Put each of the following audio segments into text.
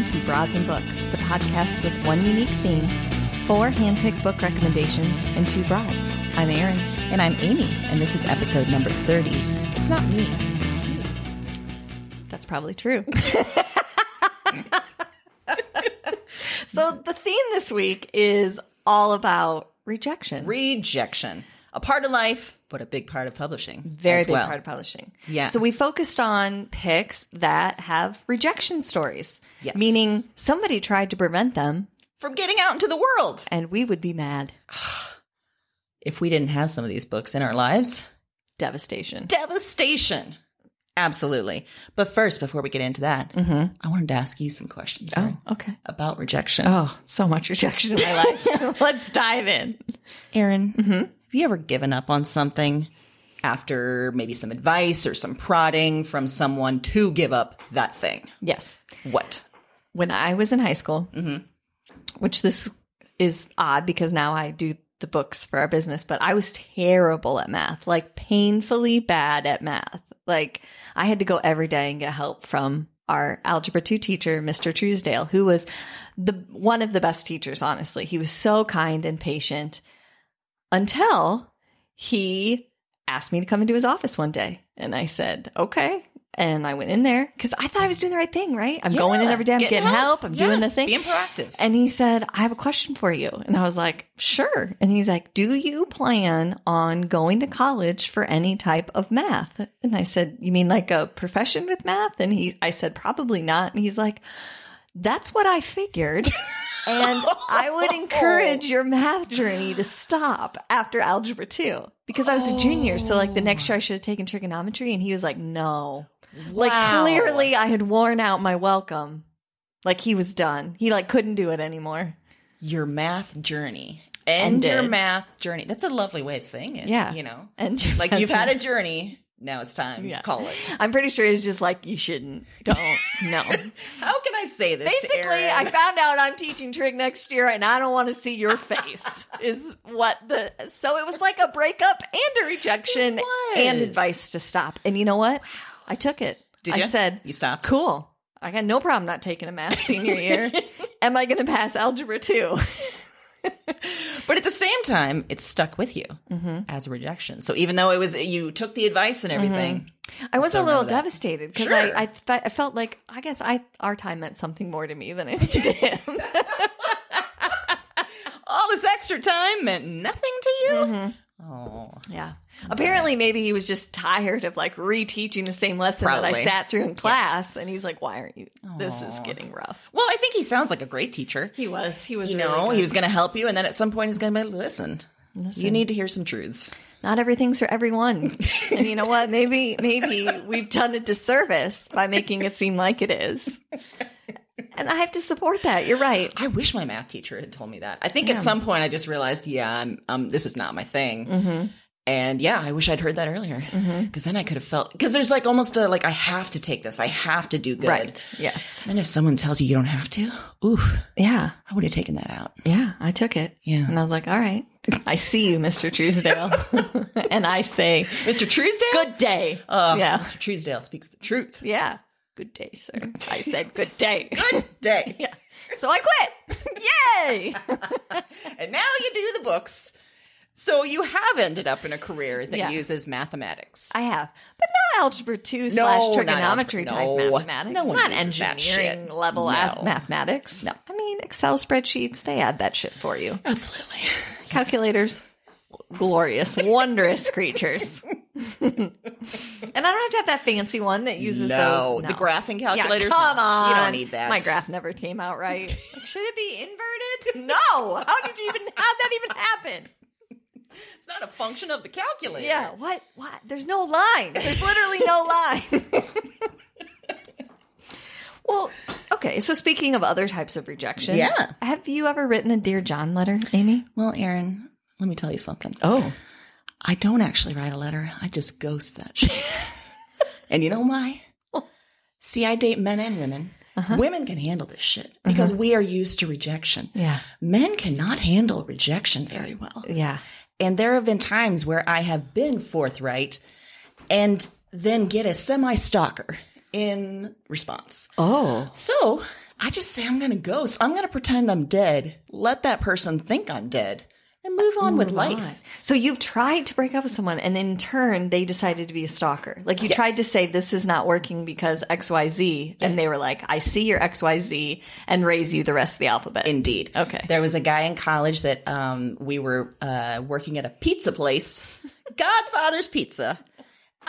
Welcome to Broads and Books, the podcast with one unique theme, four handpicked book recommendations, and two broads. I'm Erin. And I'm Amy, and this is episode number 30. It's not me, it's you. That's probably true. so, the theme this week is all about rejection. Rejection. A part of life, but a big part of publishing. Very big well. part of publishing. Yeah. So, we focused on picks that have rejection stories. Yes. Meaning somebody tried to prevent them, From getting out into the world. and we would be mad. If we didn't have some of these books in our lives, Devastation. devastation. Absolutely. But first, before we get into that, mm-hmm. I wanted to ask you some questions Oh, Erin, okay. about rejection. Oh, so much rejection in my life. Let's dive in. Erin, have you ever given up on something after maybe some advice or some prodding from someone to give up that thing? Yes. What? When I was in high school, Mm-hmm. which this is odd because now I do the books for our business, but I was terrible at math, like painfully bad at math. Like I had to go every day and get help from our algebra 2 teacher, Mr. Truesdale, who was the one of the best teachers, honestly. He was so kind and patient until he asked me to come into his office one day. And I said, okay. And I went in there because I thought I was doing the right thing, right? I'm going in every day, I'm getting, help. I'm doing the Yes, thing. Being proactive. And he said, I have a question for you. And I was like, sure. And he's like, do you plan on going to college for any type of math? And I said, you mean like a profession with math? And he, I said, probably not. And he's like, that's what I figured. And I would encourage your math journey to stop after algebra 2 because I was a junior. So, like, the next year I should have taken trigonometry. And he was like, no. Like, clearly I had worn out my welcome. Like, he was done. He, like, couldn't do it anymore. your math journey. End your math journey. That's a lovely way of saying it. Yeah. You know, And like you've had a journey. Now it's time Yeah. to call it. I'm pretty sure it's just like, you shouldn't. Don't. No. How can I say this? to Basically? I found out I'm teaching trig next year and I don't want to see your face, is what the. So it was like a breakup and a rejection and advice to stop. And you know what? I took it. Did I you? said, you stopped. cool. I got no problem not taking a math senior year. Am I going to pass algebra too? But at the same time, it stuck with you Mm-hmm. as a rejection. So even though it was you took the advice and everything, I was a little devastated because Sure. I, I, fe- I felt like I guess I our time meant something more to me than it did to him. all this extra time meant nothing to you. Mm-hmm. Oh. Yeah. Apparently, maybe he was just tired of like reteaching the same lesson that I sat through in class, and he's like, "Why aren't you? This is getting rough." Well, I think he sounds like a great teacher. He was. He was. You really know, good. he was going to help you, and then at some point he's going to be like, listen. You need to hear some truths. Not everything's for everyone, and you know what? Maybe, maybe we've done a disservice by making it seem like it is. And I have to support that. You're right. I wish my math teacher had told me that. I think at some point I just realized, yeah, I'm, um, this is not my thing. Mm-hmm. And yeah, I wish I'd heard that earlier because then I could have felt because there's like almost a like I have to take this, I have to do good. Right. Yes. And if someone tells you you don't have to, ooh, Yeah. I would have taken that out. Yeah. I took it. Yeah. And I was like, all right. I see you, Mr. Truesdale. and I say, Mr. Truesdale, good day. Uh, yeah. Mr. Truesdale speaks the truth. Yeah. Good day, sir. I said good day. Good day. yeah. So I quit. Yay. and now you do the books. So you have ended up in a career that Yeah. uses mathematics. I have. But not algebra 2 slash not trigonometry algebra. type No. mathematics. No one not engineering level No. at mathematics. No. I mean, Excel spreadsheets, they add that shit for you. Absolutely. Calculators, glorious, wondrous creatures. and I don't have to have that fancy one that uses No, those. the graphing calculators. Yeah, come on. You don't need that. My graph never came out right. Like, should it be inverted? No. How did you even? How that even happen? It's not a function of the calculator. Yeah. What? What? There's no line. There's literally no line. well, okay. So speaking of other types of rejections, Yeah. Have you ever written a dear John letter, Amy? Well, Erin, let me tell you something. Oh. I don't actually write a letter. I just ghost that shit. and you know why? See, I date men and women. Uh-huh. Women can handle this shit uh-huh. because we are used to rejection. Yeah. Men cannot handle rejection very well. Yeah. And there have been times where I have been forthright and then get a semi stalker in response. Oh. So I just say I'm going to ghost. I'm going to pretend I'm dead. Let that person think I'm dead and move on with life. So you've tried to break up with someone, and in turn, they decided to be a stalker. Like you Yes. tried to say this is not working because X Y Z, and they were like, "I see your X Y Z," and raise you the rest of the alphabet. Indeed. Okay. There was a guy in college that um, we were uh, working at a pizza place, Godfather's Pizza.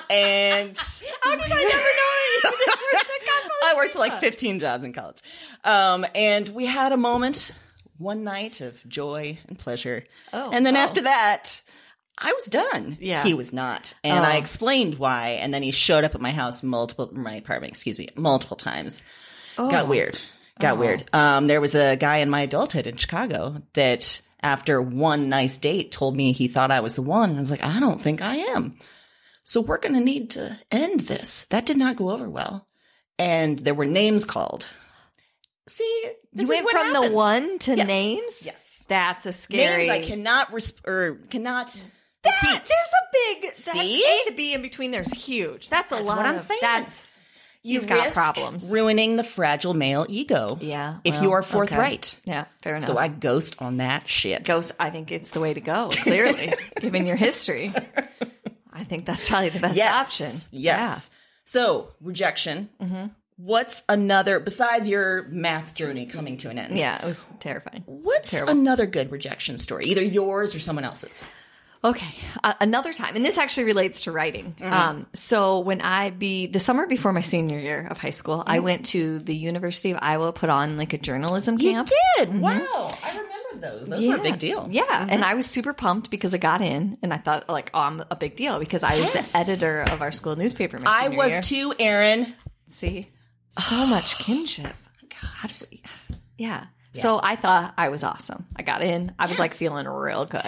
And How did I never know that? I worked like 15 jobs in college. Um, and we had a moment one night of joy and pleasure. Oh, and then oh. after that, I was done. Yeah. He was not. And I Oh. explained why. And then he showed up at my house multiple, my apartment, excuse me, multiple times. Got weird. Got weird. Um, there was a guy in my adulthood in Chicago that after one nice date told me he thought I was the one. And I was like, I don't think I am. So we're going to need to end this. That did not go over well. And there were names called. See, this you is went from the one to Yes. names. Yes. That's a scary. Names I cannot res- or cannot That, repeat. there's a big. See? A to B in between. There's huge. That's a That's lot. what I'm of- saying. That's You he's got problems. ruining the fragile male ego. yeah. if you are okay. forthright. Yeah. Fair enough. So I ghost on that shit. Ghost, I think it's the way to go. Clearly, given your history, I think that's probably the best yes. option. Yes. So rejection. Mm-hmm. What's another besides your math journey coming to an end? Yeah. yeah, it was terrifying. What's Terrible. another good rejection story? Either yours or someone else's. Okay, uh, another time, and this actually relates to writing. Mm-hmm. Um, so when I be the summer before my senior year of high school, Mm-hmm. I went to the University of Iowa, put on like a journalism camp. You did. Wow. I remember those. Those were a big deal. Yeah, Mm-hmm. and I was super pumped because I got in, and I thought like, oh, I'm a big deal because I was Yes. the editor of our school newspaper. I was year. too, Erin. See, so much kinship. God, we- yeah. So I thought I was awesome. I got in. I was like feeling real good.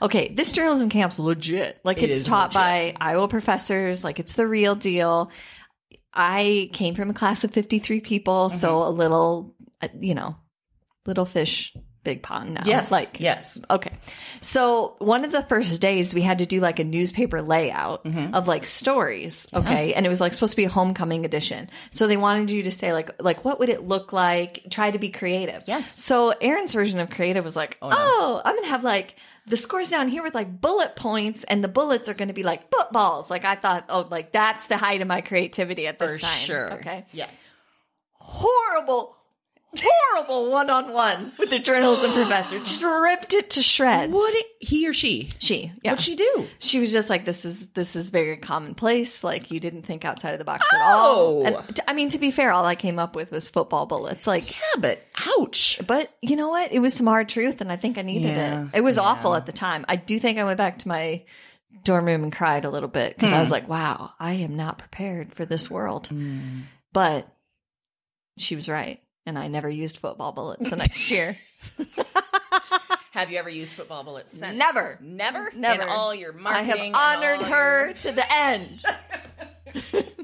Okay, this journalism camp's legit. Like It it's is taught by Iowa professors. Like it's the real deal. I came from a class of 53 people, Mm-hmm. so a little, uh, you know, little fish, big pond now. Yes. Like yes. Okay. So one of the first days we had to do like a newspaper layout of like stories. Okay. Mm-hmm. Yes. And it was like supposed to be a homecoming edition. So they wanted you to say like, like, what would it look like? Try to be creative. Yes. So Erin's version of creative was like, oh, I'm going to have like the scores down here with like bullet points and the bullets are going to be like footballs. Like I thought, oh, like that's the height of my creativity at this For time. sure. Okay Yes. horrible, horrible one on one with the journalism professor. Just ripped it to shreds. What he or she? She, yeah. What'd she do? She was just like, "This is this is very commonplace. Like you didn't think outside of the box at Oh. all." And t- I mean, to be fair, all I came up with was football bullets. Like, Yeah, but ouch. but you know what? It was some hard truth, and I think I needed Yeah, it. It was awful at the time. I do think I went back to my dorm room and cried a little bit because I hmm. was like, "Wow, I am not prepared for this world." Hmm. But she was right, and I never used football bullets the next year. Have you ever used football bullets since? Never. Never? Never. In all your marketing, I have honored her your- to the end.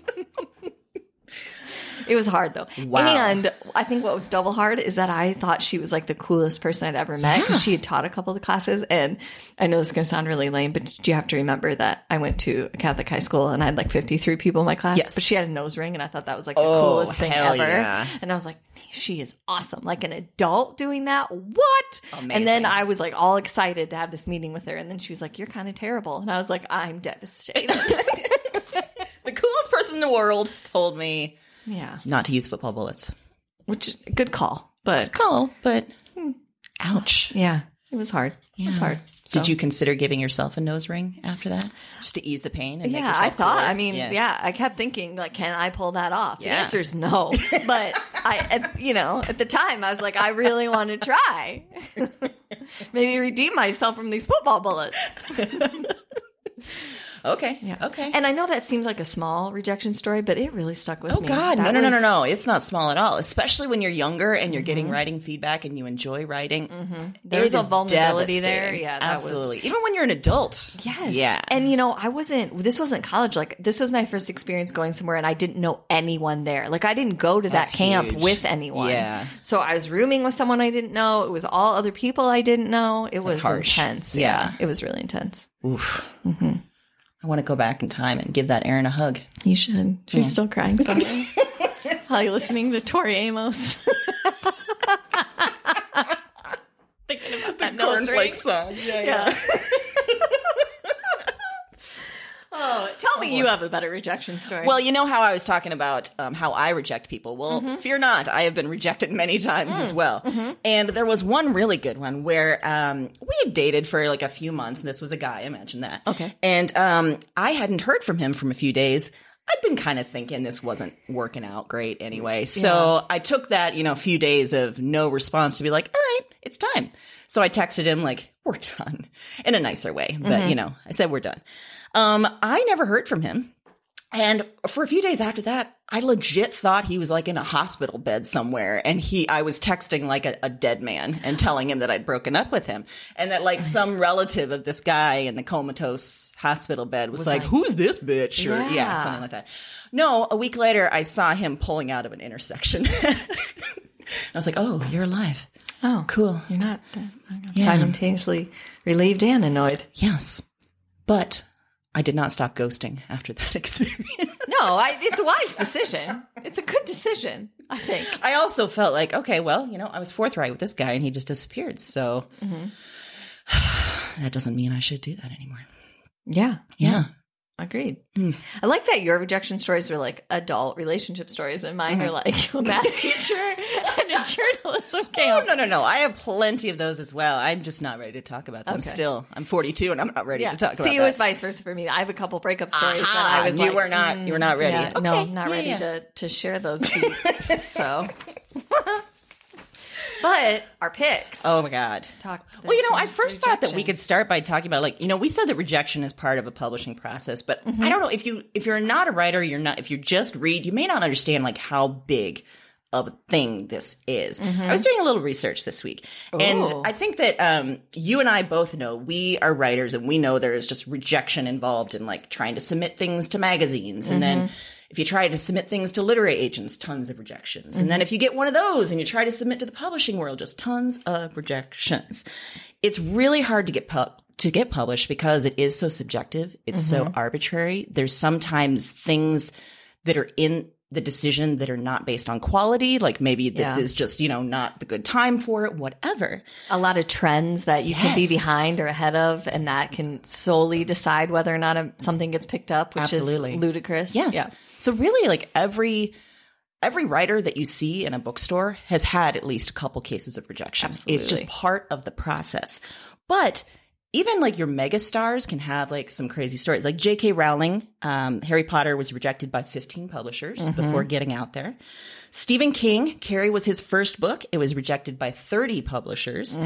it was hard though. Wow. And I think what was double hard is that I thought she was like the coolest person I'd ever met because she had taught a couple of the classes. And I know this is going to sound really lame, but you have to remember that I went to a Catholic high school and I had like 53 people in my class. Yes. But she had a nose ring and I thought that was like the Oh, coolest thing ever. yeah. And I was like, she is awesome. Like an adult doing that. What? And then I was like all excited to have this meeting with her. And then she was like, You're kind of terrible. And I was like, I'm devastated. The coolest person in the world told me yeah. not to use football bullets. Which good call. But Call, but hmm. ouch. yeah, it was hard. It was hard. So- Did you consider giving yourself a nose ring after that, just to ease the pain? And Yeah, I thought. cooler? I mean, yeah. I kept thinking, like, can I pull that off? The answer is no. But I, at, you know, at the time, I was like, I really want to try. Maybe redeem myself from these football bullets. Okay. Yeah. Okay. And I know that seems like a small rejection story, but it really stuck with Oh me. Oh God, no, That no, no, no, was- no! It's not small at all. Especially when you're younger and you're Mm-hmm. getting writing feedback and you enjoy writing. There's It a vulnerability there. Yeah, that was- absolutely. Even when you're an adult. Yes. Yeah. And you know, I wasn't this wasn't college. Like this was my first experience going somewhere and I didn't know anyone there. Like I didn't go to That's that camp huge. with anyone. Yeah. So I was rooming with someone I didn't know. It was all other people I didn't know. It was harsh. intense. Yeah. Yeah. It was really intense. Oof. I want to go back in time and give that Erin a hug. You should. She's still crying somewhere. While you're listening to Tori Amos. Thinking about that nose ring. song. Yeah, Yeah. oh, tell me you have a better rejection story. Well, you know how I was talking about um, how I reject people. Well, Mm-hmm. fear not, I have been rejected many times Mm. as well. And there was one really good one where um, we had dated for like a few months. And this was a guy, imagine that. Okay. And um, I hadn't heard from him from a few days. I'd been kind of thinking this wasn't working out great anyway. So I took that, you know, few days of no response to be like, all right, it's time. So I texted him like, we're done in a nicer way. But, Mm-hmm. you know, I said, we're done. Um, I never heard from him. And for a few days after that, I legit thought he was like in a hospital bed somewhere. And he, I was texting like a, a dead man and telling him that I'd broken up with him. And that like some relative of this guy in the comatose hospital bed was, like, who's this bitch? Or yeah. Yeah. something like that. No, a week later, I saw him pulling out of an intersection. I was like, oh, you're alive. oh, Cool. You're not uh, simultaneously relieved and annoyed. Yes. But I did not stop ghosting after that experience. No, I, it's a wise decision. It's a good decision, I think. I also felt like, okay, well, you know, I was forthright with this guy and he just disappeared. So mm-hmm. that doesn't mean I should do that anymore. Yeah, Yeah. Agreed. Hmm. I like that your rejection stories were like adult relationship stories, and mine are mm-hmm. like a math teacher and a journalism Oh, no, no, no. I have plenty of those as well. I'm just not ready to talk about them Okay. still. I'm 42 and I'm not ready Yeah. to talk about See, it was vice versa for me. I have a couple breakup stories Aha, that I was you like, were not- you were not mm, ready. Yeah, no, Okay, not yeah, ready to to share those deets. so, but our picks. Oh my God. talk. Well, you know, I first thought that we could start by talking about like, you know, we said that rejection is part of a publishing process, but Mm-hmm. I don't know if you if you're not a writer, you're not if you just read, you may not understand like how big of a thing this is. I was doing a little research this week, Ooh. and I think that um, you and I both know we are writers, and we know there is just rejection involved in like trying to submit things to magazines, and then if you try to submit things to literary agents, tons of rejections, and then if you get one of those and you try to submit to the publishing world, just tons of rejections. It's really hard to get pu- to get published because it is so subjective. It's so mm-hmm. arbitrary. There's sometimes things that are in the decision that are not based on quality. Like maybe this Yeah. is just, you know, not the good time for it, whatever. a lot of trends that you can be behind or ahead of, and that can solely decide whether or not a, something gets picked up, which Absolutely. is ludicrous. Yes. Yeah. So really like every every writer that you see in a bookstore has had at least a couple cases of rejection. It's just part of the process. But even like your mega stars can have like some crazy stories. Like J.K. Rowling, um, Harry Potter was rejected by 15 publishers before getting out there. Stephen King, Carrie was his first book. It was rejected by 30 publishers.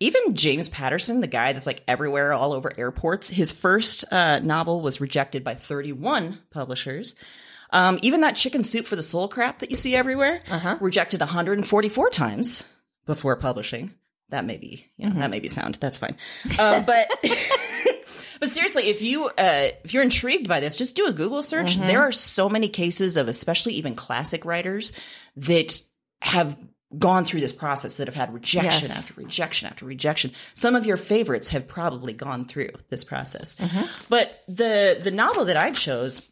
Even James Patterson, the guy that's like everywhere, all over airports, his first uh, novel was rejected by 31 publishers. Um, even that chicken soup for the soul crap that you see everywhere, rejected 144 times before publishing. That may be, you know, that may be sound. That's fine. Um, but but seriously, if you uh, if you're intrigued by this, just do a Google search. There are so many cases of, especially even classic writers, that have gone through this process that have had rejection Yes. after rejection after rejection. Some of your favorites have probably gone through this process. But the the novel that I chose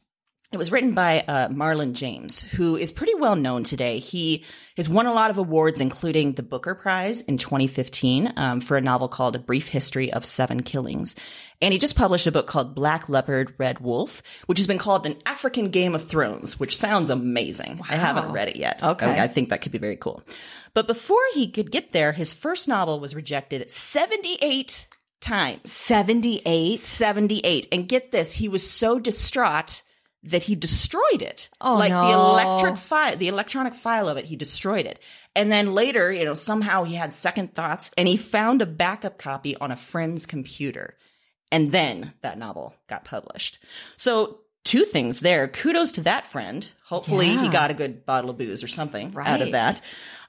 it was written by uh, Marlon James, who is pretty well known today. He has won a lot of awards, including the Booker Prize in 2015 um, for a novel called A Brief History of Seven Killings. And he just published a book called Black Leopard, Red Wolf, which has been called an African Game of Thrones, which sounds amazing. I haven't read it yet. Okay. I think that could be very cool. But before he could get there, his first novel was rejected 78 times. 78. 78. And get this, he was so distraught that he destroyed it. Oh, like the electric file, the electronic file of it, he destroyed it. And then later, you know, somehow he had second thoughts and he found a backup copy on a friend's computer. And then that novel got published. So two things there. Kudos to that friend. Hopefully he got a good bottle of booze or something out of that.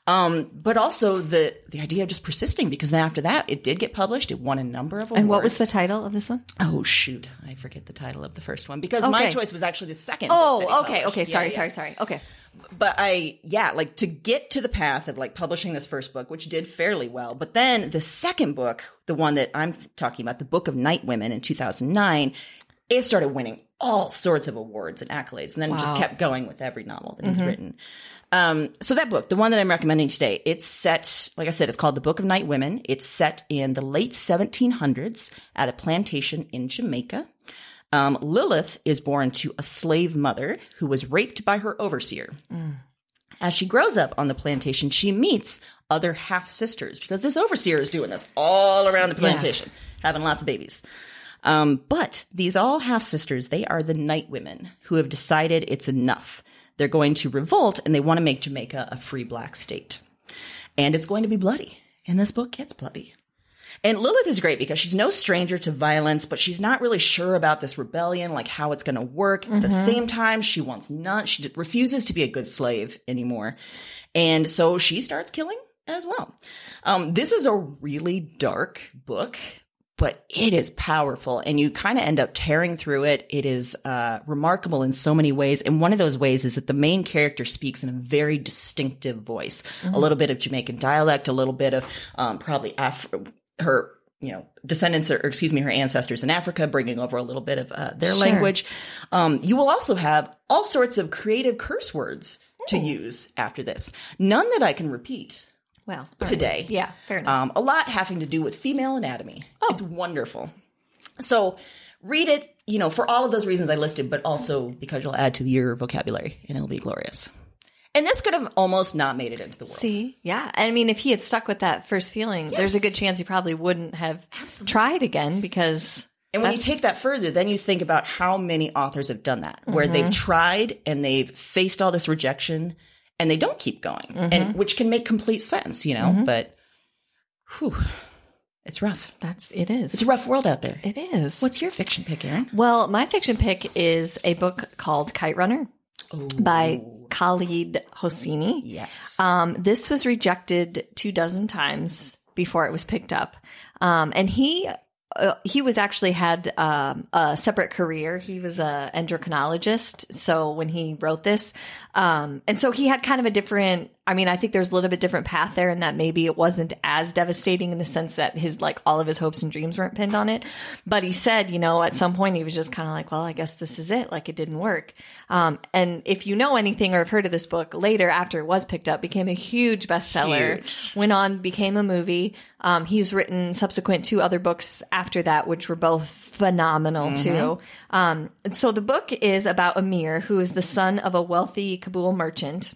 Um, but also the the idea of just persisting because then after that it did get published. It won a number of awards. And what was the title of this one? Oh shoot, I forget the title of the first one because my choice was actually the second. book that he Oh, okay, okay. Yeah, Sorry, yeah. sorry, sorry. Okay. But I, yeah, like to get to the path of like publishing this first book, which did fairly well. But then the second book, the one that I'm talking about, the Book of Night Women in 2009, it started winning all sorts of awards and accolades, and then it just kept going with every novel that he's written. Um, so that book, the one that I'm recommending today, it's set, like I said, it's called The Book of Night Women. It's set in the late 1700s at a plantation in Jamaica. Um, Lilith is born to a slave mother who was raped by her overseer. As she grows up on the plantation, she meets other half sisters because this overseer is doing this all around the plantation, having lots of babies. Um, but these all half sisters, they are the night women who have decided it's enough. They're going to revolt and they want to make Jamaica a free black state. And it's going to be bloody. And this book gets bloody. And Lilith is great because she's no stranger to violence, but she's not really sure about this rebellion, like how it's going to work. At the same time, she wants none. She refuses to be a good slave anymore. And so she starts killing as well. Um, this is a really dark book, but it is powerful and you kind of end up tearing through it. It is uh, remarkable in so many ways. And one of those ways is that the main character speaks in a very distinctive voice, a little bit of Jamaican dialect, a little bit of um, probably Af- her, you know, descendants or, or excuse me, her ancestors in Africa, bringing over a little bit of uh, their Sure. language. Um, you will also have all sorts of creative curse words to use after this. None that I can repeat Well, all right. today. Yeah, fair enough. Um, a lot having to do with female anatomy. Oh. It's wonderful. So read it, you know, for all of those reasons I listed, but also because you'll add to your vocabulary and it'll be glorious. And this could have almost not made it into the world. See, yeah. I mean, if he had stuck with that first feeling, there's a good chance he probably wouldn't have tried again because. And when you take that further, then you think about how many authors have done that, where Mm-hmm. they've tried and they've faced all this rejection and they don't keep going, Mm-hmm. and which can make complete sense, you know. But, whew, it's rough. That's it is. It's a rough world out there. it is. What's your fiction pick, Erin? Well, my fiction pick is a book called Kite Runner by Khaled Hosseini. Yes. Um, this was rejected two dozen times before it was picked up, um, and he uh, he was actually had um, a separate career. He was a endocrinologist. So when he wrote this, um, and so he had kind of a different. I mean, I think there's a little bit different path there, and that maybe it wasn't as devastating in the sense that his like all of his hopes and dreams weren't pinned on it. But he said, you know, at some point he was just kind of like, well, I guess this is it. Like it didn't work. Um, and if you know anything or have heard of this book later, after it was picked up, became a huge bestseller. Huge. Went on, became a movie. Um, he's written subsequent two other books after that, which were both phenomenal too. Um, and so the book is about Amir, who is the son of a wealthy Kabul merchant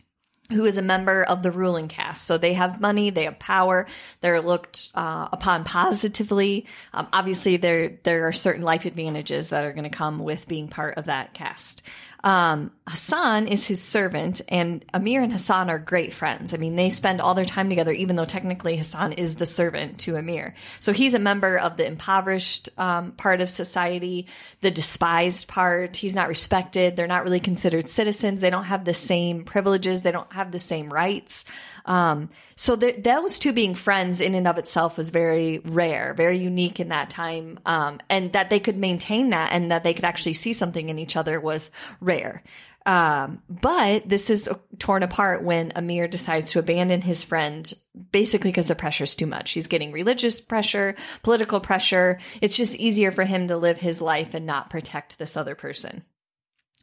who is a member of the ruling caste. So they have money, they have power, they're looked uh, upon positively. Um, obviously, there there are certain life advantages that are going to come with being part of that caste. Um, Hassan is his servant, and Amir and Hassan are great friends. I mean, they spend all their time together, even though technically Hassan is the servant to Amir. So he's a member of the impoverished um, part of society, the despised part. He's not respected. They're not really considered citizens. They don't have the same privileges. They don't have the same rights. Um, so th- those two being friends in and of itself was very rare, very unique in that time. Um, and that they could maintain that and that they could actually see something in each other was rare. Um, but this is torn apart when Amir decides to abandon his friend basically because the pressure's too much. He's getting religious pressure, political pressure. It's just easier for him to live his life and not protect this other person.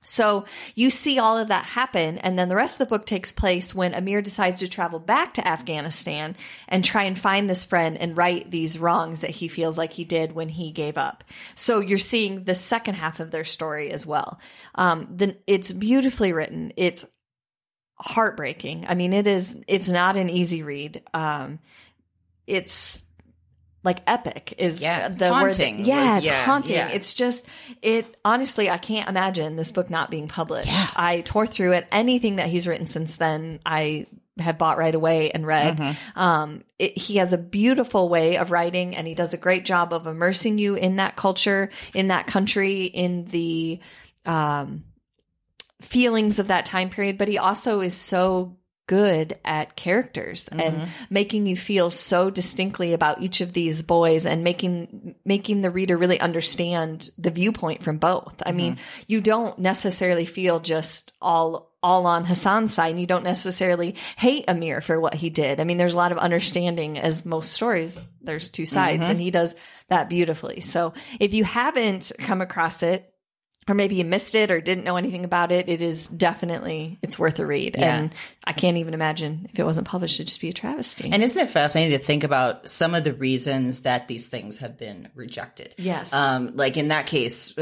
So you see all of that happen. And then the rest of the book takes place when Amir decides to travel back to Afghanistan and try and find this friend and right these wrongs that he feels like he did when he gave up. So you're seeing the second half of their story as well. Um, then it's beautifully written. It's heartbreaking. I mean, it is, it's not an easy read. Um, it's, like epic is Yeah, the haunting word. That, yeah, was- it's yeah, haunting. yeah. It's just it. Honestly, I can't imagine this book not being published. Yeah. I tore through it. Anything that he's written since then, I have bought right away and read. Mm-hmm. Um, it, he has a beautiful way of writing, and he does a great job of immersing you in that culture, in that country, in the um, feelings of that time period. But he also is so good at characters and mm-hmm. making you feel so distinctly about each of these boys and making making the reader really understand the viewpoint from both. I mean, mm-hmm. you don't necessarily feel just all all on Hassan's side and you don't necessarily hate Amir for what he did. I mean, there's a lot of understanding as most stories there's two sides mm-hmm. and he does that beautifully. So, if you haven't come across it or maybe you missed it or didn't know anything about it, it is definitely it's worth a read. Yeah. And I can't even imagine if it wasn't published, it'd just be a travesty. And isn't it fascinating to think about some of the reasons that these things have been rejected? Yes. Um, like in that case,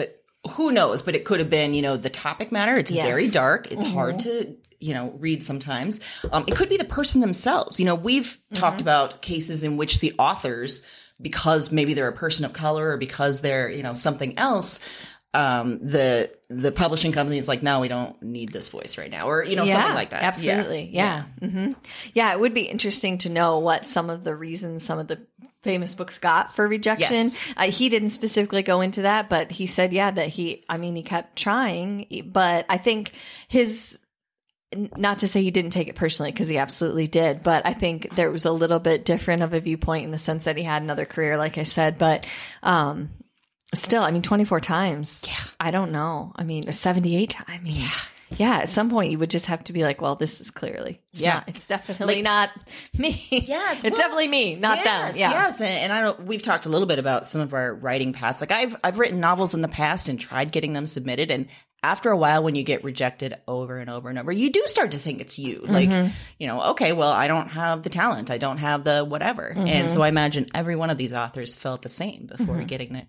who knows? But it could have been, you know, the topic matter. It's Yes. very dark. It's hard to, you know, read sometimes. Um, it could be the person themselves. You know, we've talked about cases in which the authors, because maybe they're a person of color or because they're, you know, something else, um, the the publishing company is like, no, we don't need this voice right now, or you know, something like that. Yeah. Absolutely. Yeah. Yeah. hmm yeah. It would be interesting to know what some of the reasons some of the famous books got for rejection. Yes. Uh, he didn't specifically go into that, but he said, yeah, that he, I mean, he kept trying, but I think his, not to say he didn't take it personally because he absolutely did, but I think there was a little bit different of a viewpoint in the sense that he had another career, like I said, but, um, Still, I mean, 24 times. Yeah. I don't know. I mean, 78 times. I mean, yeah. Yeah, at some point you would just have to be like, well, this is clearly, it's Yeah. not, it's definitely Like- not me. Yes, it's well, definitely me, not yes, them. Yeah. Yes, and, and I don't. We've talked a little bit about some of our writing past. Like I've I've written novels in the past and tried getting them submitted, and after a while, when you get rejected over and over and over, you do start to think it's you. Like Mm-hmm. you know, okay, well, I don't have the talent, I don't have the whatever, Mm-hmm. and so I imagine every one of these authors felt the same before getting there.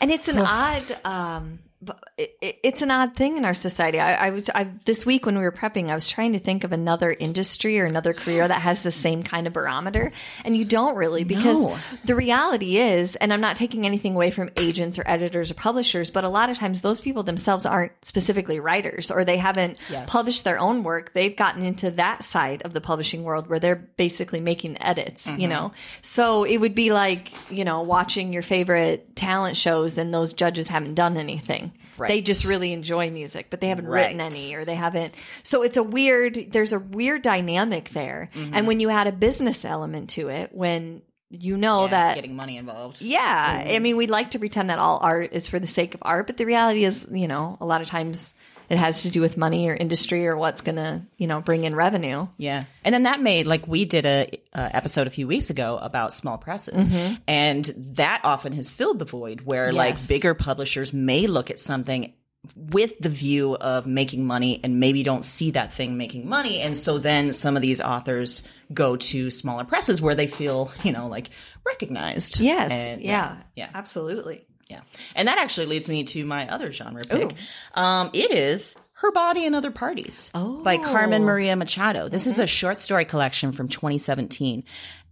And it's an odd, um, bu- it, it- it's an odd thing in our society. I, I was, I, this week when we were prepping, I was trying to think of another industry or another career that has the same kind of barometer. And you don't really because No. the reality is, and I'm not taking anything away from agents or editors or publishers, but a lot of times those people themselves aren't specifically writers or they haven't Yes. published their own work. They've gotten into that side of the publishing world where they're basically making edits, Mm-hmm. you know? So it would be like, you know, watching your favorite talent shows and those judges haven't done anything. They just really enjoy music, but they haven't Right. written any or they haven't. So it's a weird, there's a weird dynamic there. Mm-hmm. And when you add a business element to it, when you know Yeah, that getting money involved. yeah, Mm-hmm. I mean, we'd like to pretend that all art is for the sake of art, but the reality is, you know, a lot of times it has to do with money or industry or what's going to, you know, bring in revenue. Yeah, and then that made like we did a, uh episode a few weeks ago about small presses, and that often has filled the void where like bigger publishers may look at something with the view of making money and maybe don't see that thing making money. And so then some of these authors go to smaller presses where they feel you know like recognized. Yes. And, yeah, yeah. Absolutely. Yeah. And that actually leads me to my other genre pick. Um, it is Her Body and Other Parties by Carmen Maria Machado. This is a short story collection from 2017.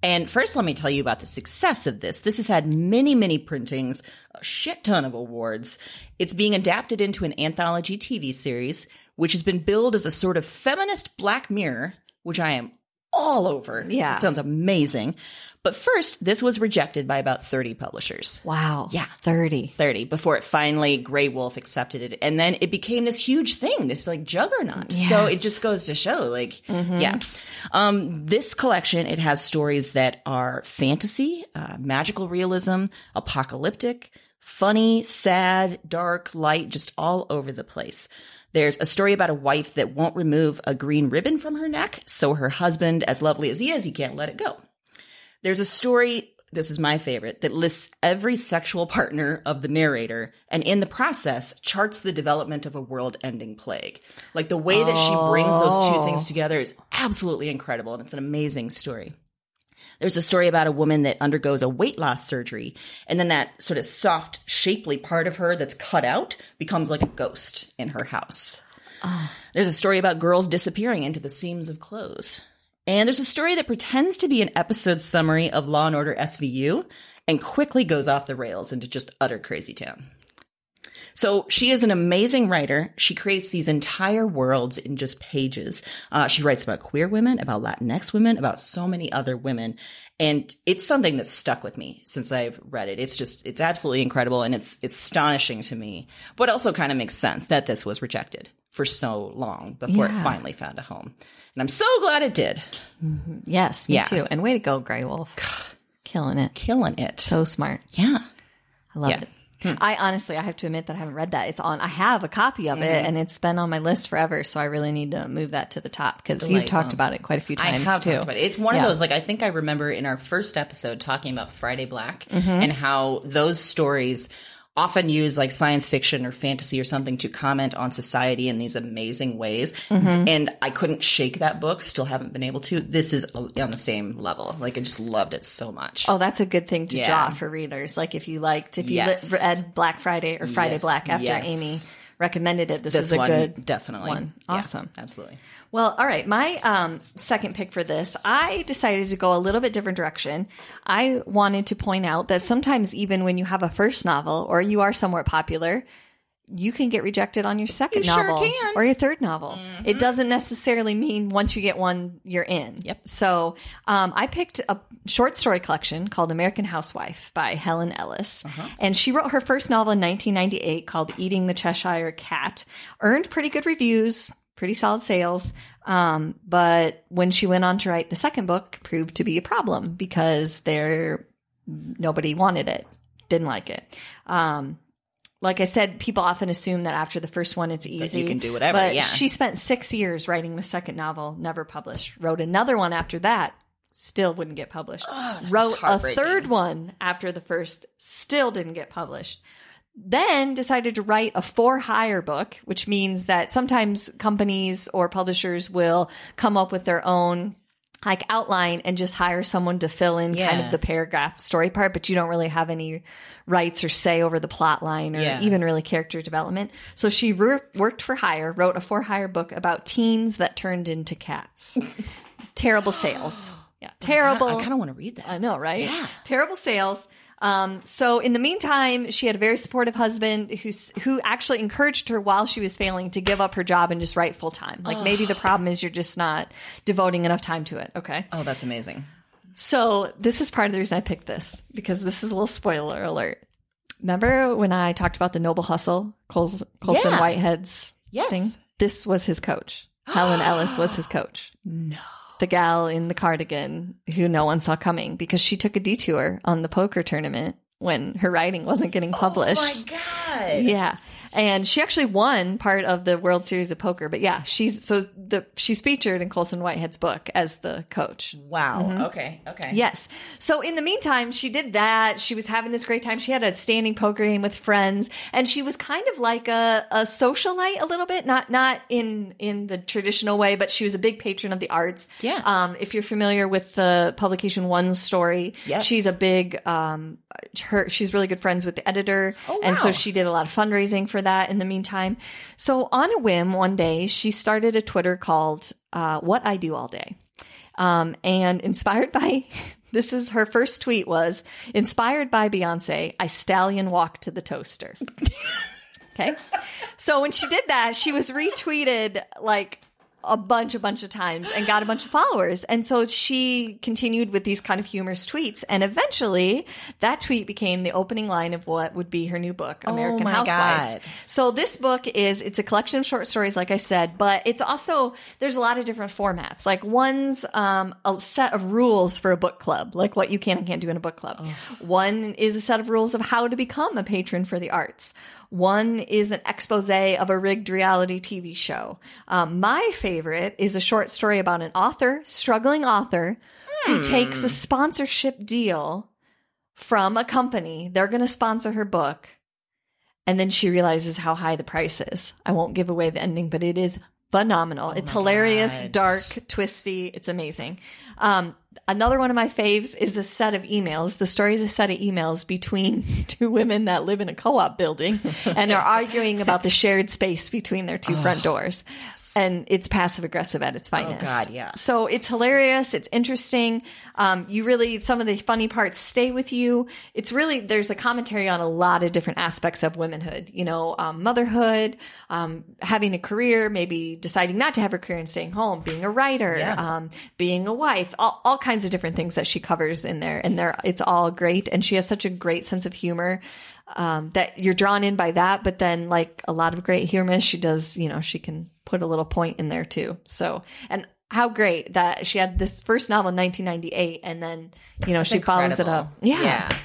And first, let me tell you about the success of this. This has had many, many printings, a shit ton of awards. It's being adapted into an anthology TV series, which has been billed as a sort of feminist Black Mirror, which I am all over. Yeah. It sounds amazing. But first, this was rejected by about 30 publishers. Wow. Yeah. 30. 30 before it finally Graywolf accepted it. And then it became this huge thing, this like juggernaut. So it just goes to show like, yeah. Um, this collection, it has stories that are fantasy, uh, magical realism, apocalyptic, funny, sad, dark, light, just all over the place. There's a story about a wife that won't remove a green ribbon from her neck, so her husband, as lovely as he is, he can't let it go. There's a story, this is my favorite, that lists every sexual partner of the narrator and in the process charts the development of a world ending plague. Like the way that she brings those two things oh. together is absolutely incredible and it's an amazing story. There's a story about a woman that undergoes a weight loss surgery, and then that sort of soft, shapely part of her that's cut out becomes like a ghost in her house. There's a story about girls disappearing into the seams of clothes. And there's a story that pretends to be an episode summary of Law and Order SVU and quickly goes off the rails into just utter crazy town. So she is an amazing writer. She creates these entire worlds in just pages. Uh, she writes about queer women, about Latinx women, about so many other women. And it's something that's stuck with me since I've read it. It's just, it's absolutely incredible and it's, it's astonishing to me, but also kind of makes sense that this was rejected for so long before it finally found a home. And I'm so glad it did. Mm-hmm. Yes, me Yeah. too. And way to go, Graywolf. Killing it. Killing it. So smart. yeah. I love Yeah. it. Hmm. I honestly, I have to admit that I haven't read that. It's on. I have a copy of it, mm-hmm. and it's been on my list forever. So I really need to move that to the top because you've talked about it quite a few I times have too. it. It's one Yeah. of those like I think I remember in our first episode talking about Friday Black Mm-hmm. and how those stories often use like science fiction or fantasy or something to comment on society in these amazing ways. Mm-hmm. And I couldn't shake that book, still haven't been able to. This is on the same level. Like I just loved it so much. Oh, that's a good thing to Yeah. draw for readers. Like if you liked, if you Yes. li- read Black Friday or Friday Yeah. Black after Yes. Amy recommended it, this, this is a one good definitely one. Yeah, Awesome. absolutely. Well, all right. My um, second pick for this, I decided to go a little bit different direction. I wanted to point out that sometimes, even when you have a first novel or you are somewhat popular, you can get rejected on your second You sure novel. Mm-hmm. or your third novel. It doesn't necessarily mean once you get one, you're in. Yep. So um, I picked a short story collection called American Housewife by Helen Ellis. Uh-huh. And she wrote her first novel in 1998 called Eating the Cheshire Cat. Earned pretty good reviews, pretty solid sales. Um, but when she went on to write the second book, proved to be a problem because there nobody wanted it, didn't like it. Um, like I said, people often assume that after the first one, it's easy. You can do whatever, But yeah. she spent six years writing the second novel, never published. Wrote another one after that, still wouldn't get published. Ah, Wrote a third one after the first, still didn't get published. Then decided to write a for hire book, which means that sometimes companies or publishers will come up with their own like outline and just hire someone to fill in kind of the paragraph story part, but you don't really have any rights or say over the plot line or Yeah. even really character development. So she wor- worked for hire, wrote a for hire book about teens that turned into cats. Terrible sales. Yeah, terrible. I kind of want to read that. I know, right? Yeah. Terrible sales. Um, so in the meantime, she had a very supportive husband who who actually encouraged her while she was failing to give up her job and just write full time. Like maybe the problem is you're just not devoting enough time to it. Okay. Oh, that's amazing. So this is part of the reason I picked this because this is a little spoiler alert. Remember when I talked about the Noble Hustle, Coles, Colson Yeah. Whitehead's Yes. thing? This was his coach. Helen Ellis was his coach. No. The gal in the cardigan who no one saw coming because she took a detour on the poker tournament when her writing wasn't getting published. Oh my god. Yeah. And she actually won part of the World Series of Poker. But yeah, she's so the she's featured in Colson Whitehead's book as the coach. Wow. Okay. Okay. Yes. So in the meantime, she did that. She was having this great time. She had a standing poker game with friends, and she was kind of like a, a socialite a little bit, not not in in the traditional way, but she was a big patron of the arts. Yeah. Um, if you're familiar with the publication One Story, Yes. she's a big um, her she's really good friends with the editor, Oh, and so she did a lot of fundraising for that in the meantime. So, on a whim, one day she started a Twitter called uh, "What I Do All Day," um, and inspired by. This is her first tweet was inspired by Beyonce. I stallion walk to the toaster. Okay. So when she did that, she was retweeted like a bunch, a bunch of times and got a bunch of followers. And so she continued with these kind of humorous tweets. And eventually that tweet became the opening line of what would be her new book, American my Housewife. God. So this book is, it's a collection of short stories, like I said, but it's also, there's a lot of different formats. Like one's, um, a set of rules for a book club, like what you can and can't do in a book club. One is a set of rules of how to become a patron for the arts. One is an expose of a rigged reality TV show. Um, my favorite is a short story about an author, struggling author, who takes a sponsorship deal from a company. They're going to sponsor her book. And then she realizes how high the price is. I won't give away the ending, but it is phenomenal. it's hilarious, God. dark, twisty. It's amazing. Um, another one of my faves is a set of emails. The story is a set of emails between two women that live in a co-op building and are arguing about the shared space between their two front doors. Yes. And it's passive aggressive at its finest. Oh God, yeah. So it's hilarious. It's interesting. Um, you really, some of the funny parts stay with you. It's really, there's a commentary on a lot of different aspects of womanhood, you know, um, motherhood, um, having a career, maybe deciding not to have a career and staying home, being a writer, Yeah. um, being a wife, all, all kinds of different things that she covers in there. And there, it's all great. And she has such a great sense of humor. Um, that you're drawn in by that, but then like a lot of great humorists, she does, you know, she can put a little point in there too. So, and how great that she had this first novel in 1998 and then, you know, she follows it up. Yeah. Yeah.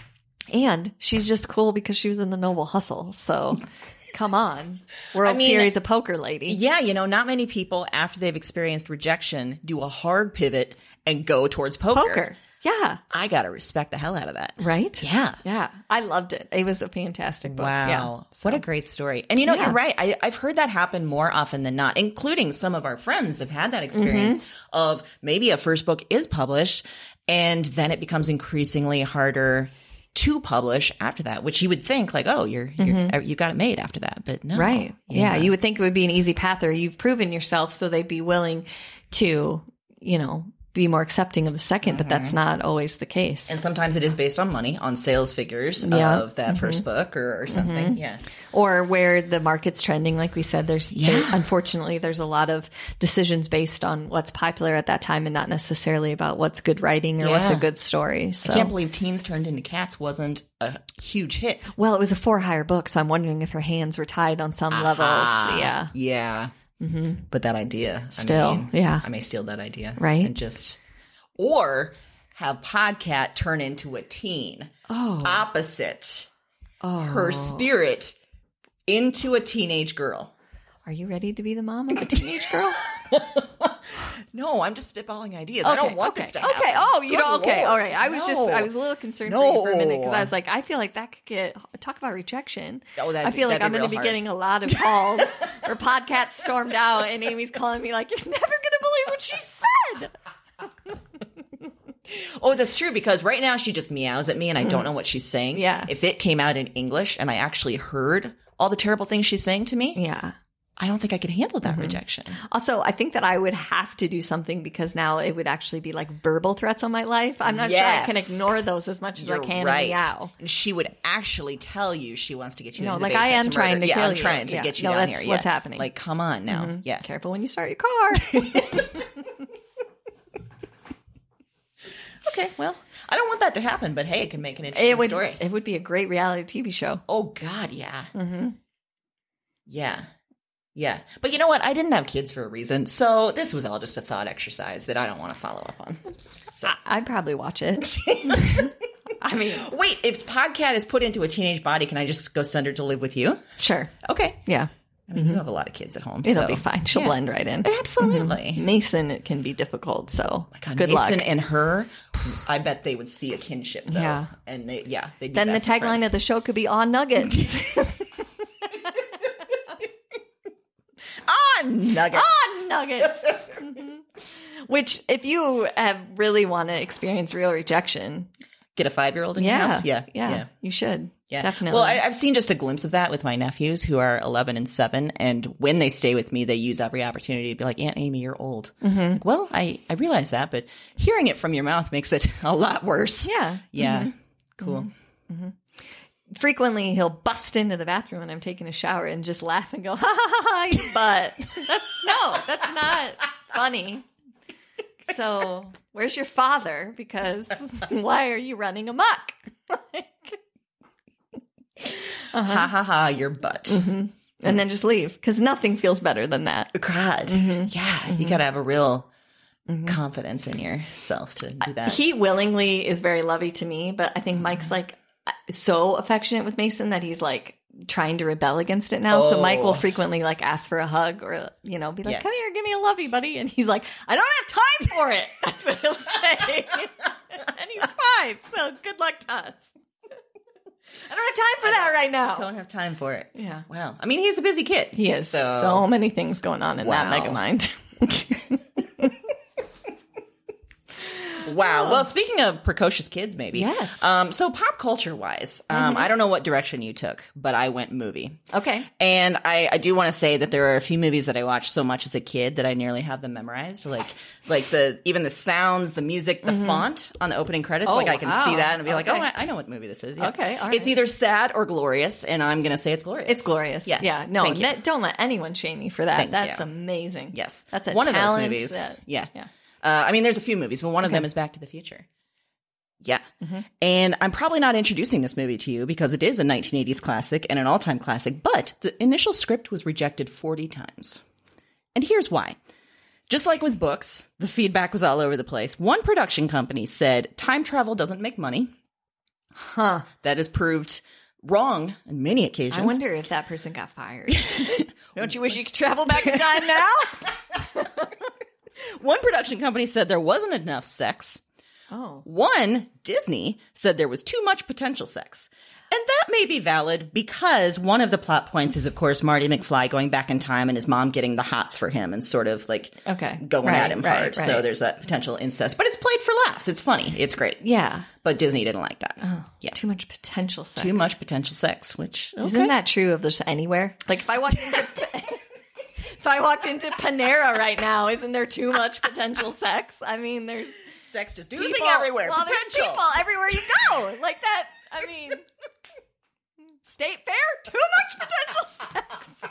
And she's just cool because she was in the Noble Hustle. So come on. World I mean- Series of Poker lady. Yeah, you know, not many people after they've experienced rejection do a hard pivot and go towards poker. Poker. Yeah. I gotta respect the hell out of that. Right? Yeah. Yeah. I loved it. It was a fantastic book. Wow. Yeah. What a great story. And you know, Yeah. you're right. I, I've heard that happen more often than not, including some of our friends have had that experience Mm-hmm. of maybe a first book is published and then it becomes increasingly harder to publish after that, which you would think like, oh, you're, you're you got it made after that. But no. Mm-hmm. Right. Yeah. You would think it would be an easy path or you've proven yourself so they'd be willing to, you know, be more accepting of the 2nd but that's not always the case. Mm-hmm. And sometimes it is based on money, on sales figures Yeah. of that first book or, or something. Yeah. or where the market's trending like we said there's there- unfortunately there's a lot of decisions based on what's popular at that time and not necessarily about what's good writing or what's a good story so I can't believe Teens Turned into Cats wasn't a huge hit. well it was a for hire book so i'm wondering if her hands were tied on some levels yeah Yeah. Mm-hmm. But that idea, Still, I mean, yeah. I may steal that idea, Right. And just or have Podcat turn into a teen, oh opposite oh her spirit into a teenage girl. are you ready to be the mom of a teenage girl No, I'm just spitballing ideas. I don't want okay. this to happen. Okay. Oh, you Good know. Okay. Lord. All right. I was just I was a little concerned for you for a minute because I was like, I feel like that could get talk about rejection. Oh, that'd I be- feel like I'm going to be hard. getting a lot of calls or podcasts stormed out, and Amy's calling me like, "You're never going to believe what she said." Oh, that's true because right now she just meows at me and I don't mm. know what she's saying. Yeah. If it came out in English and I actually heard all the terrible things she's saying to me, Yeah. I don't think I could handle that Mm-hmm. rejection. Also, I think that I would have to do something because now it would actually be like verbal threats on my life. I'm not sure I can ignore those as much as I You're can. right. meow. And she would actually tell you she wants to get you No, into the like, I basement am to trying murder. to yeah, kill I'm you. trying to Yeah. get you No, down that's here. what's Yeah. happening. Like, come on now. Yeah. Careful when you start your car. Okay, well, I don't want that to happen, but hey, it can make an interesting it would. story. It would be a great reality TV show. oh God, yeah. Mm-hmm. Yeah. Yeah. But you know what? I didn't have kids for a reason. So this was all just a thought exercise that I don't want to follow up on. So I'd probably watch it. I mean, Wait, if Podcat is put into a teenage body, can I just go send her to live with you? sure. Okay. Yeah. I mean, you mm-hmm. have a lot of kids at home. It'll so- be fine. She'll Yeah. blend right in. Mm-hmm. Absolutely. Mason, it can be difficult. So oh God, good Mason luck. and her, I bet they would see a kinship though. Yeah. And they, yeah, they'd be Then the tagline friends. of the show could be on nuggets. Ah, nuggets. on nuggets. Mhm. Which, if you have really want to experience real rejection, Get a five year old in your yeah, house? Yeah. yeah, Yeah. you should. Yeah. Definitely. Well, I, I've seen just a glimpse of that with my nephews who are 11 and 7. And when they stay with me, they use every opportunity to be like, Aunt Amy, you're old. Mm-hmm. Like, well, I, I realize that, but hearing it from your mouth makes it a lot worse. Yeah. Yeah. Mm-hmm. Cool. Frequently, he'll bust into the bathroom when I'm taking a shower and just laugh and go, ha ha ha, ha your butt. That's no, that's not funny. So, where's your father? Because why are you running amok? Uh-huh. Ha ha ha, your butt. Mm-hmm. and then just leave because nothing feels better than that. God. Mm-hmm. Yeah. You got to have a real confidence in yourself to do that. He willingly is very lovey to me, but I think Mike's like so affectionate with Mason that he's like trying to rebel against it now. So Mike will Oh. frequently like ask for a hug or you know be like, Yeah. "Come here, give me a lovey, buddy," and he's like, "I don't have time for it." That's what he'll say, and he's five. So good luck to us. I don't have time for that right now. Don't have time for it. Yeah. Wow. I mean, he's a busy kid. He has so, many things going on in that Wow. mega mind. Wow. Well, speaking of precocious kids, maybe. Yes. Um, so pop culture wise, um, I don't know what direction you took, but I went movie. okay. And I, I do want to say that there are a few movies that I watched so much as a kid that I nearly have them memorized. Like, like the even the sounds, the music, the font on the opening credits. Oh, like I can wow. see that and be like, oh, I, I know what movie this is. Yeah. Okay, all It's either sad or glorious, and I'm gonna say it's glorious. It's glorious. Yeah. Yeah. No, ne- don't let anyone shame me for that. Thank That's you. amazing. Yes, That's a one of those movies. that- yeah, yeah. Uh, I mean, there's a few movies, but one of them is Back to the Future. Yeah, Mm-hmm. and I'm probably not introducing this movie to you because it is a 1980s classic and an all-time classic. But the initial script was rejected 40 times, and here's why. Just like with books, the feedback was all over the place. One production company said time travel doesn't make money. Huh. That is proved wrong on many occasions. I wonder if that person got fired. Don't you wish you could travel back in time now? One production company said there wasn't enough sex. Oh. One, Disney, said there was too much potential sex. And that may be valid because one of the plot points is, of course, Marty McFly going back in time and his mom getting the hots for him and sort of like Okay. going Right, at him right, hard. So there's that potential incest. But it's played for laughs. It's funny. It's great. Yeah. But Disney didn't like that. Oh, yeah. Too much potential sex. Too much potential sex, which Isn't that true of just anywhere? Like if I walked into if I walked into Panera right now, isn't there too much potential sex? I mean, there's sex just people oozing everywhere. Well, potential. there's people everywhere you go. Like that. I mean, state fair, too much potential sex.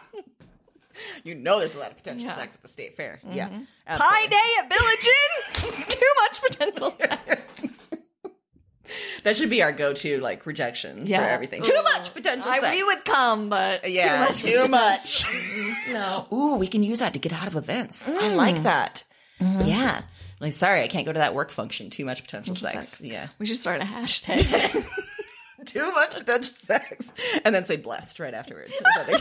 You know there's a lot of potential Yeah. Mm-hmm. sex at the state fair. Yeah. Pie day at Village Inn, too much potential sex. That should be our go-to like rejection Yeah. for everything. Too much potential I, sex. we would come, but yeah, too much. too much. No. Ooh, we can use that to get out of events. I Mm. like that. Mm-hmm. Yeah. Like, sorry, I can't go to that work function. Too much potential sex. Sex. Yeah. We should start a hashtag. Too much potential sex. And then say blessed right afterwards. But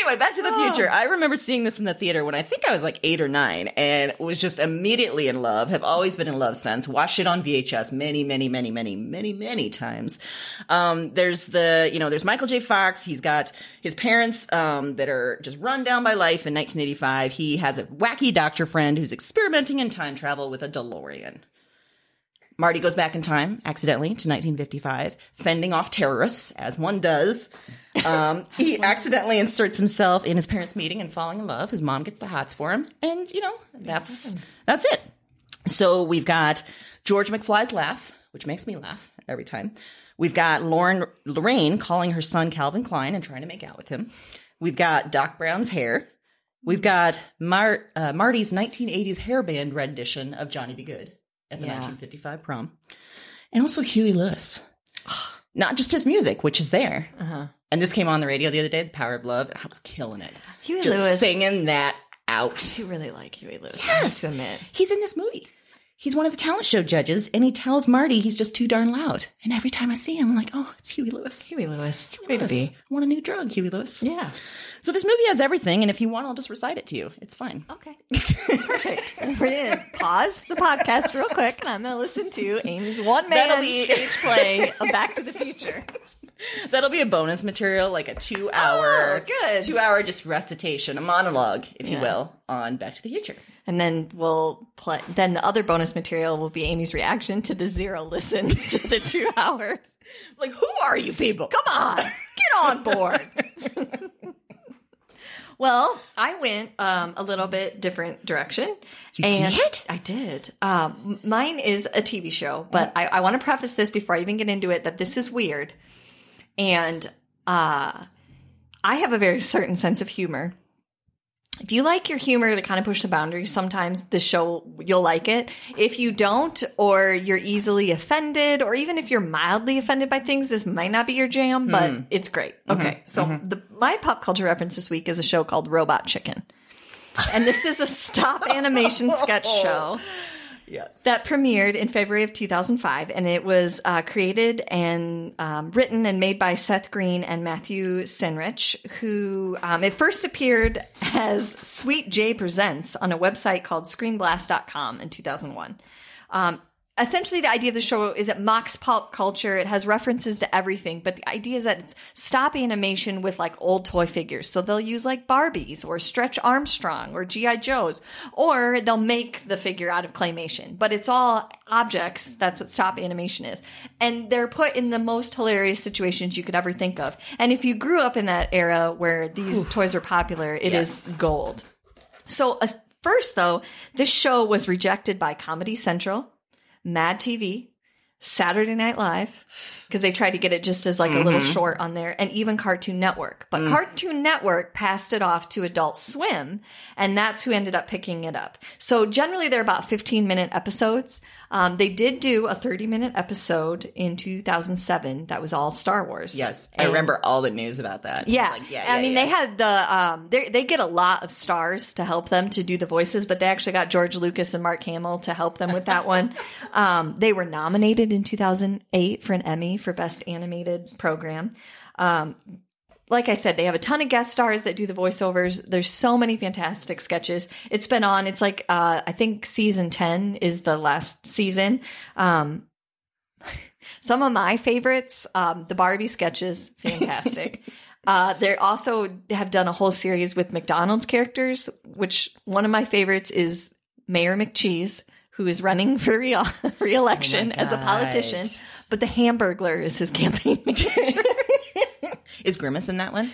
anyway, Back to the Future. Oh. I remember seeing this in the theater when I think I was like eight or nine and was just immediately in love. Have always been in love since. Watched it on VHS many, many, many, many, many, many times. Um, there's the, you know, there's Michael J. Fox. He's got his parents um, that are just run down by life in 1985. He has a wacky doctor friend who's experimenting in time travel with a DeLorean. Marty goes back in time accidentally to 1955, fending off terrorists, as one does. Um, he accidentally inserts himself in his parents' meeting and falling in love. His mom gets the hots for him, and you know that's that's it. So we've got George McFly's laugh, which makes me laugh every time. We've got Lauren Lorraine calling her son Calvin Klein and trying to make out with him. We've got Doc Brown's hair. We've got Mar- uh, Marty's 1980s hairband rendition of Johnny B. Goode at the Yeah. 1955 prom. And also Huey Lewis. Not just his music, which is there. Uh-huh. And this came on the radio the other day, The Power of Love, and I was killing it. Huey just Lewis. singing that out. I do really like Huey Lewis. Yes. to admit. He's in this movie. He's one of the talent show judges, and he tells Marty he's just too darn loud. And every time I see him, I'm like, oh, it's Huey Lewis. Huey Lewis. Way to Lewis. be. Want a new drug, Huey Lewis. Yeah. So this movie has everything, and if you want, I'll just recite it to you. It's fine. Okay. Perfect. We're gonna pause the podcast real quick, and I'm gonna listen to Amy's one That'll man be- stage play of Back to the Future. That'll be a bonus material, like a two hour, Oh, good. two hour just recitation, a monologue, if you will, on Back to the Future. And then we'll play. Then the other bonus material will be Amy's reaction to the zero listens to the two hours. Like, who are you people? Come on, get on board. well, I went um, a little bit different direction. You and did? I did. Um, mine is a TV show, but I, I want to preface this before I even get into it that this is weird, and uh, I have a very certain sense of humor. If you like your humor to kind of push the boundaries, sometimes the show you'll like it. If you don't, or you're easily offended, or even if you're mildly offended by things, this might not be your jam, but hmm. it's great. Mm-hmm. Okay, so mm-hmm. the, my pop culture reference this week is a show called Robot Chicken, and this is a stop animation sketch show Yes. that premiered in February of 2005, and it was uh, created and um, written and made by Seth Green and Matthew Senreich, who um, it first appeared as Sweet J Presents on a website called ScreenBlast.com in 2001. Um, essentially, the idea of the show is it mocks pop culture. It has references to everything, but the idea is that it's stop animation with like old toy figures. So they'll use like Barbies or Stretch Armstrong or G.I. Joes, or they'll make the figure out of claymation. But it's all objects. That's what stop animation is. And they're put in the most hilarious situations you could ever think of. And if you grew up in that era where these toys are popular, it is gold. So, uh, first though, this show was rejected by Comedy Central, Mad TV, Saturday Night Live, because they tried to get it just as like a little short on there, and even Cartoon Network. But Cartoon Network passed it off to Adult Swim, and that's who ended up picking it up. So generally, they're about 15 minute episodes. Um, they did do a 30 minute episode in 2007 that was all Star Wars. Yes. I remember all the news about that. yeah. Like, yeah, I yeah, mean, yeah. they had the, um, they they get a lot of stars to help them to do the voices, but they actually got George Lucas and Mark Hamill to help them with that one. Um, they were nominated in 2008 for an Emmy for Best Animated Program. Um, like I said, they have a ton of guest stars that do the voiceovers. There's so many fantastic sketches. It's been on. It's like uh, I think season ten is the last season. Um, some of my favorites, um, the Barbie sketches, fantastic. uh, they also have done a whole series with McDonald's characters, which one of my favorites is Mayor McCheese, who is running for re- re-election as a politician. But the Hamburglar is his campaign manager. Is Grimace in that one?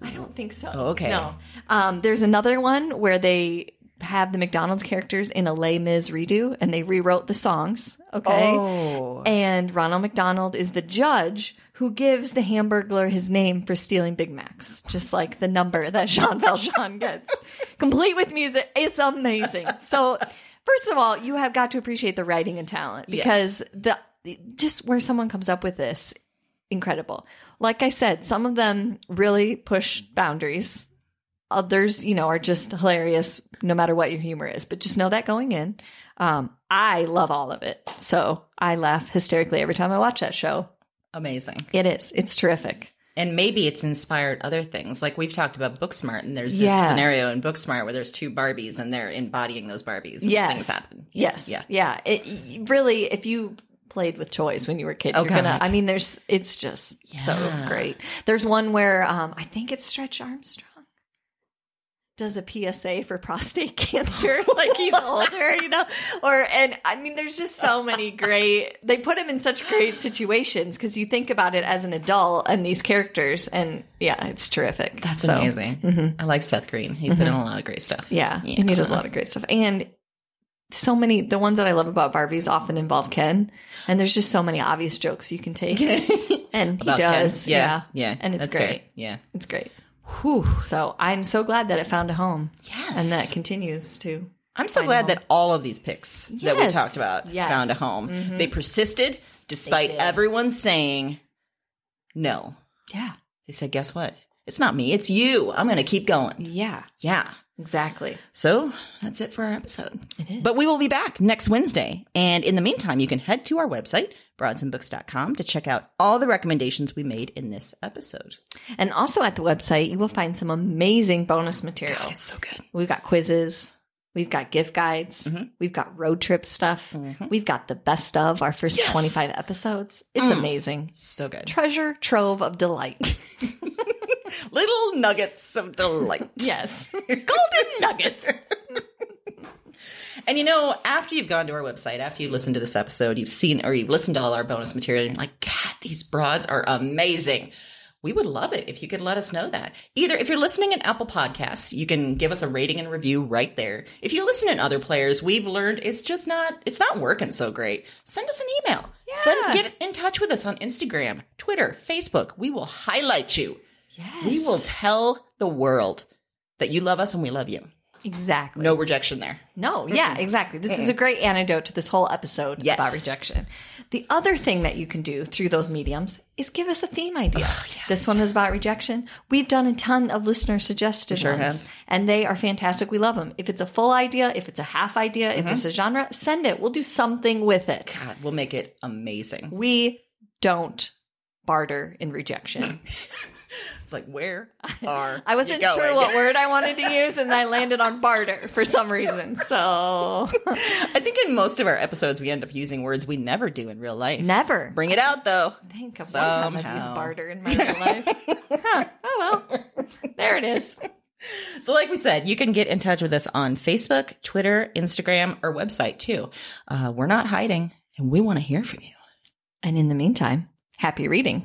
I don't think so. Oh, okay. No. Um, there's another one where they have the McDonald's characters in a Les Mis redo and they rewrote the songs. Okay. Oh. And Ronald McDonald is the judge who gives the Hamburglar his name for stealing Big Macs, just like the number that Jean Valjean gets, complete with music. It's amazing. So, first of all, you have got to appreciate the writing and talent because the just where someone comes up with this, incredible. Like I said, some of them really push boundaries. Others, you know, are just hilarious no matter what your humor is. But just know that going in. Um, I love all of it. So I laugh hysterically every time I watch that show. Amazing. It is. It's terrific. And maybe it's inspired other things. Like we've talked about Booksmart, and there's this Yes. scenario in Booksmart where there's two Barbies and they're embodying those Barbies. And Yes. Things happen. Yes. Yeah. Yeah. It, really, if you played with toys when you were a kid, Oh, you're gonna. I mean, there's. It's just so great. There's one where um, I think it's Stretch Armstrong does a PSA for prostate cancer, like he's older, you know. Or and I mean, there's just so many great. They put him in such great situations because you think about it as an adult and these characters, and yeah, it's terrific. That's So, amazing. I like Seth Green. He's been in a lot of great stuff. Yeah, and he does a lot of great stuff. And so many, the ones that I love about Barbies often involve Ken, and there's just so many obvious jokes you can take, and he does. Yeah. Yeah, Yeah. and it's great. fair. Yeah. It's great. Whew. So I'm so glad that it found a home. Yes. and that continues to. I'm so glad that all of these picks that we talked about Yes. Mm-hmm. found a home. They persisted despite did. everyone saying no. Yeah, They said, guess what? It's not me, it's you. I'm going to keep going. yeah, Yeah. Exactly. So that's it for our episode. It is. But we will be back next Wednesday. And in the meantime, you can head to our website, broadsandbooks.com, to check out all the recommendations we made in this episode. and also at the website, you will find some amazing bonus material. It's so good. We've got quizzes. We've got gift guides. Mm-hmm. We've got road trip stuff. We've got the best of our first Yes. 25 episodes. It's Mm. amazing. So good. Treasure trove of delight. Little nuggets of delight. yes. Golden nuggets. And you know, after you've gone to our website, after you've listened to this episode, you've seen or you've listened to all our bonus material, and you're like, God, these broads are amazing. We would love it if you could let us know that. Either if you're listening in Apple Podcasts, you can give us a rating and review right there. If you listen in other players, we've learned it's just not it's not working so great. Send us an email. Send get in touch with us on Instagram, Twitter, Facebook. We will highlight you. Yes. We will tell the world that you love us and we love you. Exactly. No rejection there. No, yeah, exactly. This is a great antidote to this whole episode Yes. about rejection. The other thing that you can do through those mediums is give us a theme idea. This one is about rejection. We've done a ton of listener suggested sure ones, have. and they are fantastic. We love them. If it's a full idea, if it's a half idea, Mm-hmm. if it's a genre, send it. We'll do something with it. God, we'll make it amazing. We don't barter in rejection. It's like, where are I wasn't sure what word I wanted to use, and I landed on barter for some reason. So I think in most of our episodes we end up using words we never do in real life. never. Bring it out though. think of one time I've used barter in my real life. huh. Oh well, there it is. So, like we said, you can get in touch with us on Facebook, Twitter, Instagram, or website too. Uh, we're not hiding, and we want to hear from you. And in the meantime, happy reading.